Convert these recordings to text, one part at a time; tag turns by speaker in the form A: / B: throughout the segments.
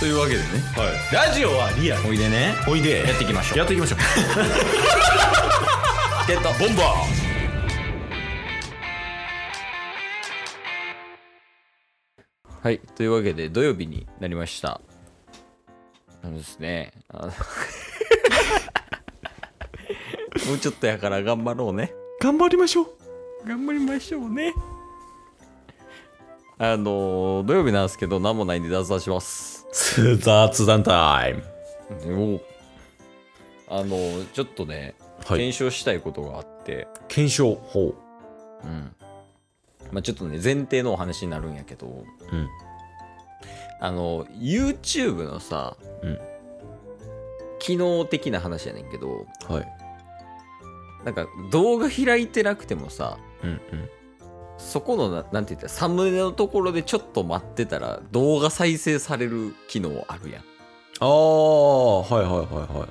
A: というわけでね。
B: はい。ラジオはリアル。
A: おいでね。
B: おいで。
A: やっていきましょう。
B: やっていきましょう。
A: ゲット。
B: ボンバ
A: はい。というわけで土曜日になりました。あのですね。あの もうちょっとやから頑張ろうね。
B: ー頑張りましょう。
A: 頑張りましょうね。あの土曜日なんですけど何もないんで雑談します
B: 雑談タイム。
A: おあのちょっとね、
B: はい。
A: 検証したいことがあって
B: 検証。ほ
A: うんまあちょっとね前提のお話になるんやけど
B: う。うん。
A: あの YouTube のさ、
B: うん
A: 機能的な話やねんけど
B: はい。
A: なんか動画開いてなくてもさ
B: うんうん。
A: そこのななんて言ったらサムネのところでちょっと待ってたら動画再生される機能あるやん。
B: ああ、はいはいはいはい。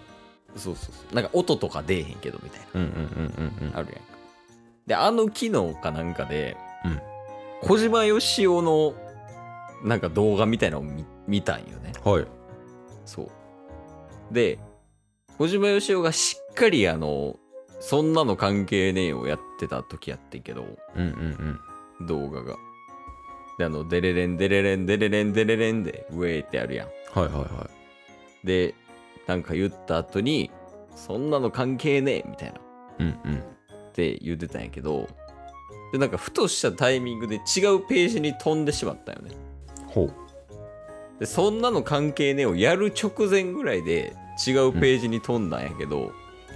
A: そうそうそう。なんか音とか出えへんけどみたい
B: うんうんうんうんうん。
A: なあるやん。かであの機能かなんかで、
B: うん。
A: 小島よしおのなんか動画みたいなのを見見たんよね。
B: はい。
A: そう。で小島よしおがしっかりあのそんなの関係ねえをやってた時やってんけど
B: うんうんうん。
A: 動画がであのデレレンデレレンデレレンデレレンでウェーってやるやん
B: はいはいは
A: でなんか言った後にそんなの関係ねえみたいなっ
B: い。うんうん。
A: て言ってたんやけどでなんかふとしたタイミングで違うページに飛んでしまったよね
B: ほう。
A: でそんなの関係ねえをやる直前ぐらいで違うページに飛んだんやけど、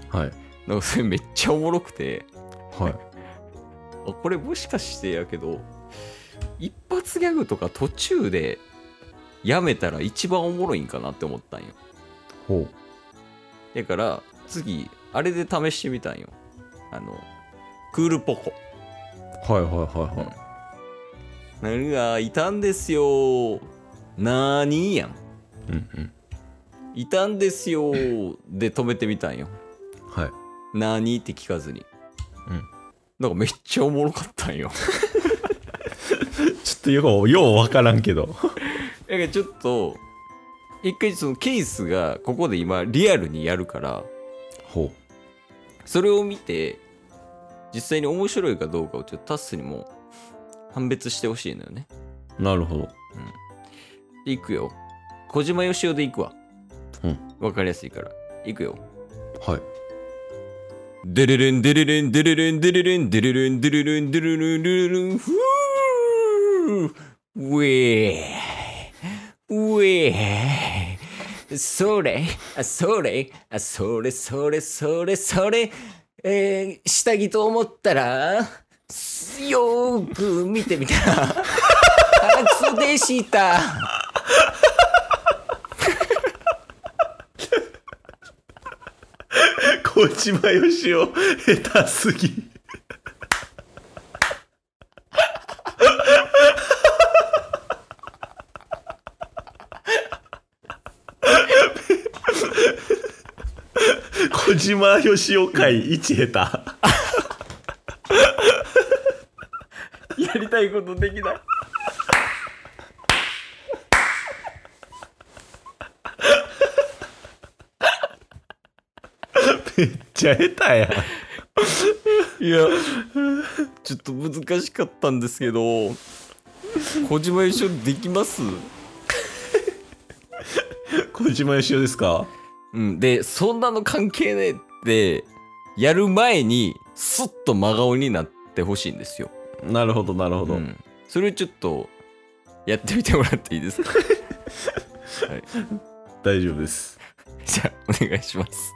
B: はい。
A: なんかそれめっちゃおもろくて
B: はい。
A: あこれもしかしてやけど一発ギャグとか途中でやめたら一番おもろいんかなって思ったんよ
B: ほう。
A: だから次あれで試してみたんよあのクールポコ
B: はいはいはいはい。
A: 何がいたんですよなーにやん
B: うんうん。
A: いたんですよで止めてみたんよ
B: はい。
A: なーにって聞かずに
B: うん
A: なんかめっちゃおもろかったんよ
B: ちょっとよう、ようわからんけど。
A: だからちょっと一回そのケースがここで今リアルにやるから
B: ほ
A: それを見て実際に面白いかどうかをちょっとタスにも判別してほしいのよね
B: う。なるほど。
A: でいくよ小島よしおでいくわ
B: うん。
A: わかりやすいからいくよ
B: はい。
A: デレレンデレレンデレレンデレレンデレレンデレレンデレレンデレレンフーウェーウェーそれそれそれそれそれそれえー、下着と思ったらよーく見てみたら初でした
B: 小島よしお、下手すぎ。小島よしお会一下手。
A: やりたいことできない
B: 手。めっちゃ下手やん。
A: いや、ちょっと難しかったんですけど、小島よしおできます？
B: 小島よしおですか？
A: うん。で、そんなの関係ねえって、やる前に、スッと真顔になってほしいんですよ。
B: なるほどなるほど。
A: うん。それちょっと、やってみてもらっていいですか？はい。
B: 大丈夫です。
A: じゃあ、お願いします。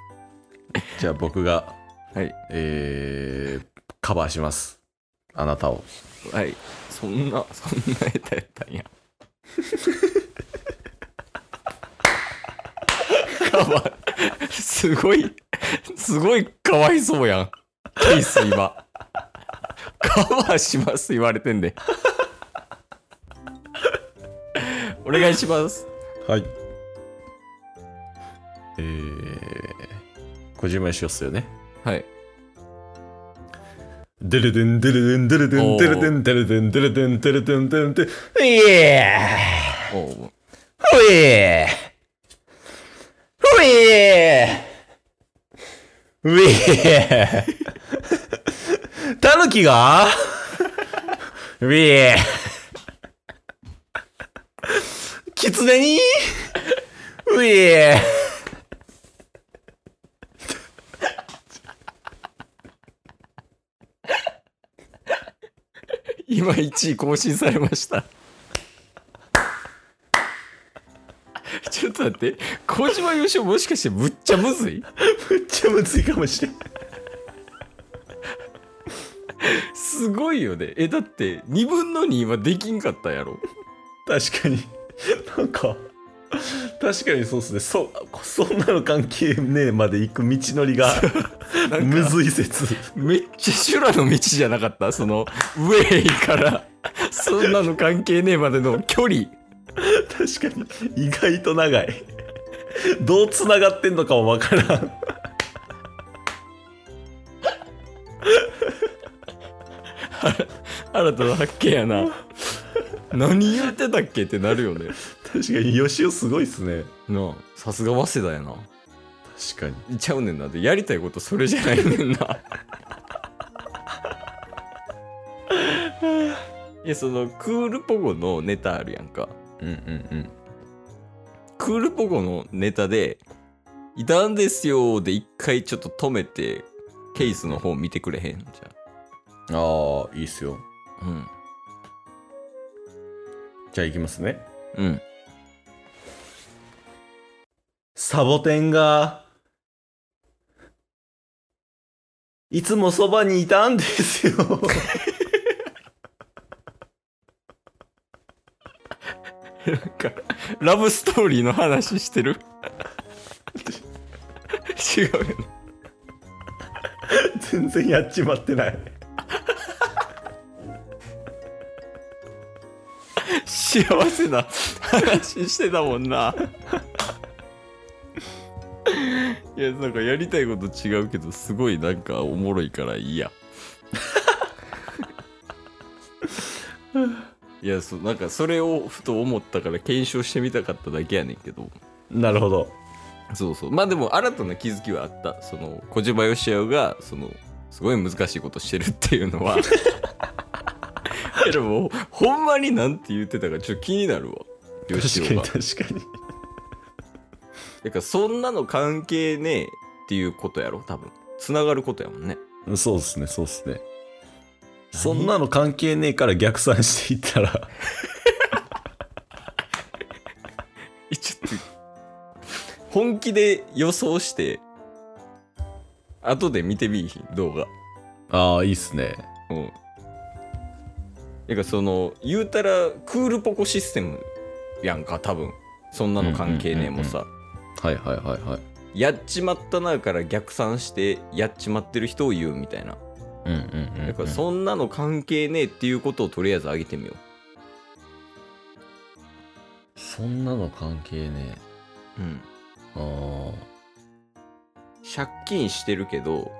B: じゃあ僕が、
A: はい。
B: えー、カバーします。あなたを。
A: はい。そんな、そんな下手やったんや。かわすごい、すごいかわいそうやん。ケース今。カバーします言われてんで。お願いします。
B: はい。小島よしおっすよね。
A: はい。
B: デルデンデルデンデルデン
A: おー。
B: デルデンデルデンデルデンデルデンデルデン。イエ
A: おう
B: ー。うえうえうえタヌキがうえキツネにうえ
A: 今1位更新されました。ちょっと待って、小島よしおもしかしてむっちゃむずい？
B: めっちゃむずいかもしれん。
A: すごいよね。え、だって2分の2はできんかったやろ。
B: 確かに。なんか、確かにそうっすね。そ、そんなの関係ねえまで行く道のりが、む
A: か
B: ずい説。
A: めっちゃ修羅の道じゃなかった？その、ウェイから、そんなの関係ねえまでの距離。
B: 確かに、意外と長い。どう繋がってんのかもわからん。
A: 新たな発見やな。何言ってたっけってなるよね。
B: 確かに、吉尾すごいっすね。
A: なあ、さすが早稲田やな。
B: 確かに。
A: ちゃうねんな。で、やりたいことそれじゃないねんな。いや、その、クールポゴのネタあるやんか。
B: うんうんうん。
A: クールポゴのネタで、いたんですよで一回ちょっと止めて、ケースの方見てくれへんじ
B: ああ、いいっすよ。
A: ゃん。うん。
B: じゃあ行きますね。
A: うん。
B: サボテンが、いつもそばにいたんですよ。
A: なんか、ラブストーリーの話してる？違うよね。
B: 全然やっちまってない。
A: 幸せな話してたもんな。いや、なんかやりたいこと違うけど、すごいなんかおもろいからいいや。いや、そう、なんかそれをふと思ったから検証してみたかっただけやねんけど。
B: なるほど。
A: そうそう。まあでも新たな気づきはあった。その、小島よしおが、その、すごい難しいことしてるっていうのは。でも、ほんまになんて言ってたかちょっと気になるわ。よし
B: 確かに。確かに。
A: だからそんなの関係ねえっていうことやろ多分。つながることやもんね。
B: そうっすね、そうっすね。そんなの関係ねえから逆算していったら、
A: えちょっと、本気で予想して、後で見てみいひん、動画。
B: ああ、いいっすね。
A: うん。だからその、言うたら、クールポコシステムやんか、多分。そんなの関係ねえもさ。
B: はいはいはいはい。
A: やっちまったなから逆算して、やっちまってる人を言うみたいな。
B: うんうんうん、うん。
A: だからそんなの関係ねえっていうことをとりあえず上げてみよ
B: そんなの関係ね
A: う。うん。
B: え。あ
A: 借金してるけど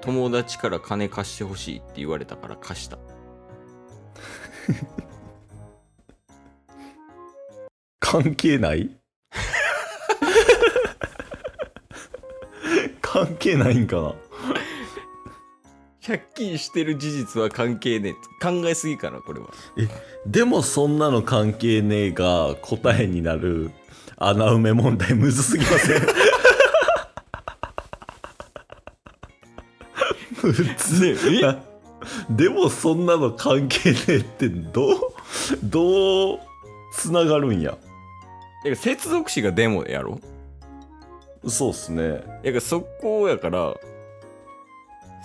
A: 友達から金貸してほしいって言われたから貸した。
B: あ。関係ない？関係ないんかな？
A: 借金してる事実は関係ねえ。考えすぎかなこれは。
B: でもそんなの関係ねえが答えになる穴埋め問題むずすぎません？むず
A: ねえ
B: でもそんなの関係ねえってどうどうつながるんや？
A: え接続詞がデモやろ？
B: そうっすね。
A: やからそこやから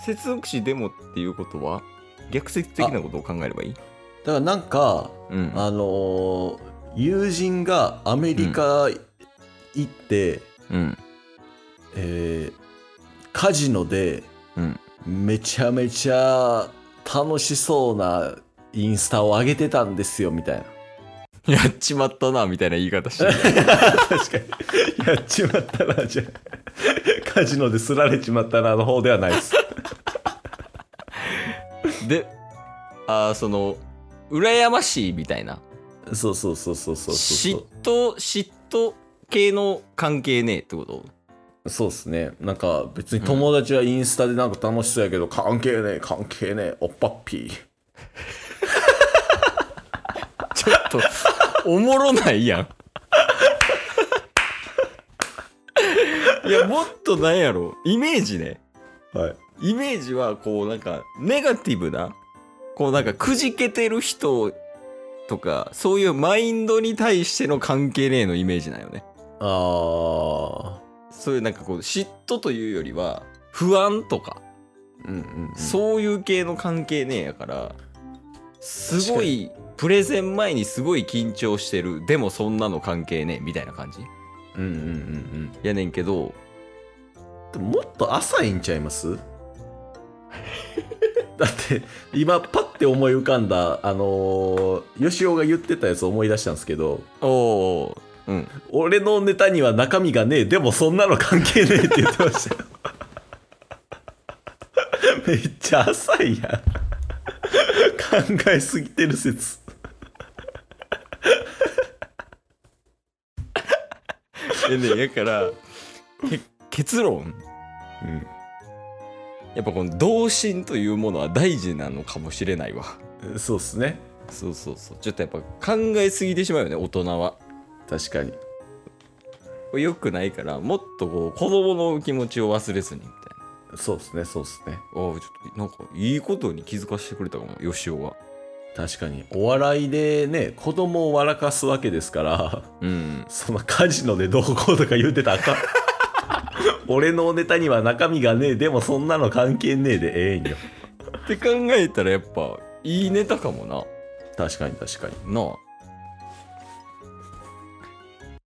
A: 接続詞デモっていうことは逆説的なことを考えればいい？
B: だからなんか
A: うん。
B: あのー友人がアメリカ行って、
A: うん。
B: えーカジノで
A: うん
B: めちゃめちゃ楽しそうなインスタを上げてたんですよみたいな。
A: やっちまったなみたいな言い方してる。
B: 確かに。やっちまったなじゃあ。カジノですられちまったなの方ではないです。
A: であーその羨ましいみたいな。
B: そうそうそうそうそうそ
A: 嫉
B: う。
A: 妬嫉妬系の関係ねえってこと？
B: そうっすね。なんか別に友達はインスタでなんか楽しそうやけど、関係ねえ関係ねえおっぱっぴー。
A: ちょっとおもろないやん。いやもっとなんやろ。イメージね。
B: はい。
A: イメージはこうなんかネガティブなこうなんかくじけてる人とかそういうマインドに対しての関係ねえのイメージなんよね。
B: あ
A: そういうなんかこう嫉妬というよりは不安とか、
B: ーうんうん、うん、
A: そういう系の関係ねえやからすごいプレゼン前にすごい緊張してるでもそんなの関係ねえみたいな感じ？
B: うんうんうんうん。
A: やねんけど
B: でももっと浅いんちゃいます？だって今パッて思い浮かんだあのー、吉尾が言ってたやつ思い出したんですけど。
A: おおうん。
B: 俺のネタには中身がねえ。でもそんなの関係ねえって言ってましたよ。めっちゃ浅いやん。考えすぎてる説。
A: でねやからけ結論。
B: うん。
A: やっぱこの童心というものは大事なのかもしれないわ。
B: そうっすね。
A: そうそうそう。ちょっとやっぱ考えすぎてしまうよね大人は
B: 確かに。
A: これ良くないからもっとこう子供の気持ちを忘れずにみたいな。
B: そうっすねそうっすね。
A: ああちょっとなんかいいことに気づかせてくれたかもよしおが
B: 確かに。お笑いでね子供を笑かすわけですから
A: うん。
B: そのカジノでどうこうとか言うてたらあかん。俺のネタには中身がねえ。でもそんなの関係ねえでええんよ。
A: って考えたらやっぱいいネタかもな。
B: 確かに確かに。
A: なあ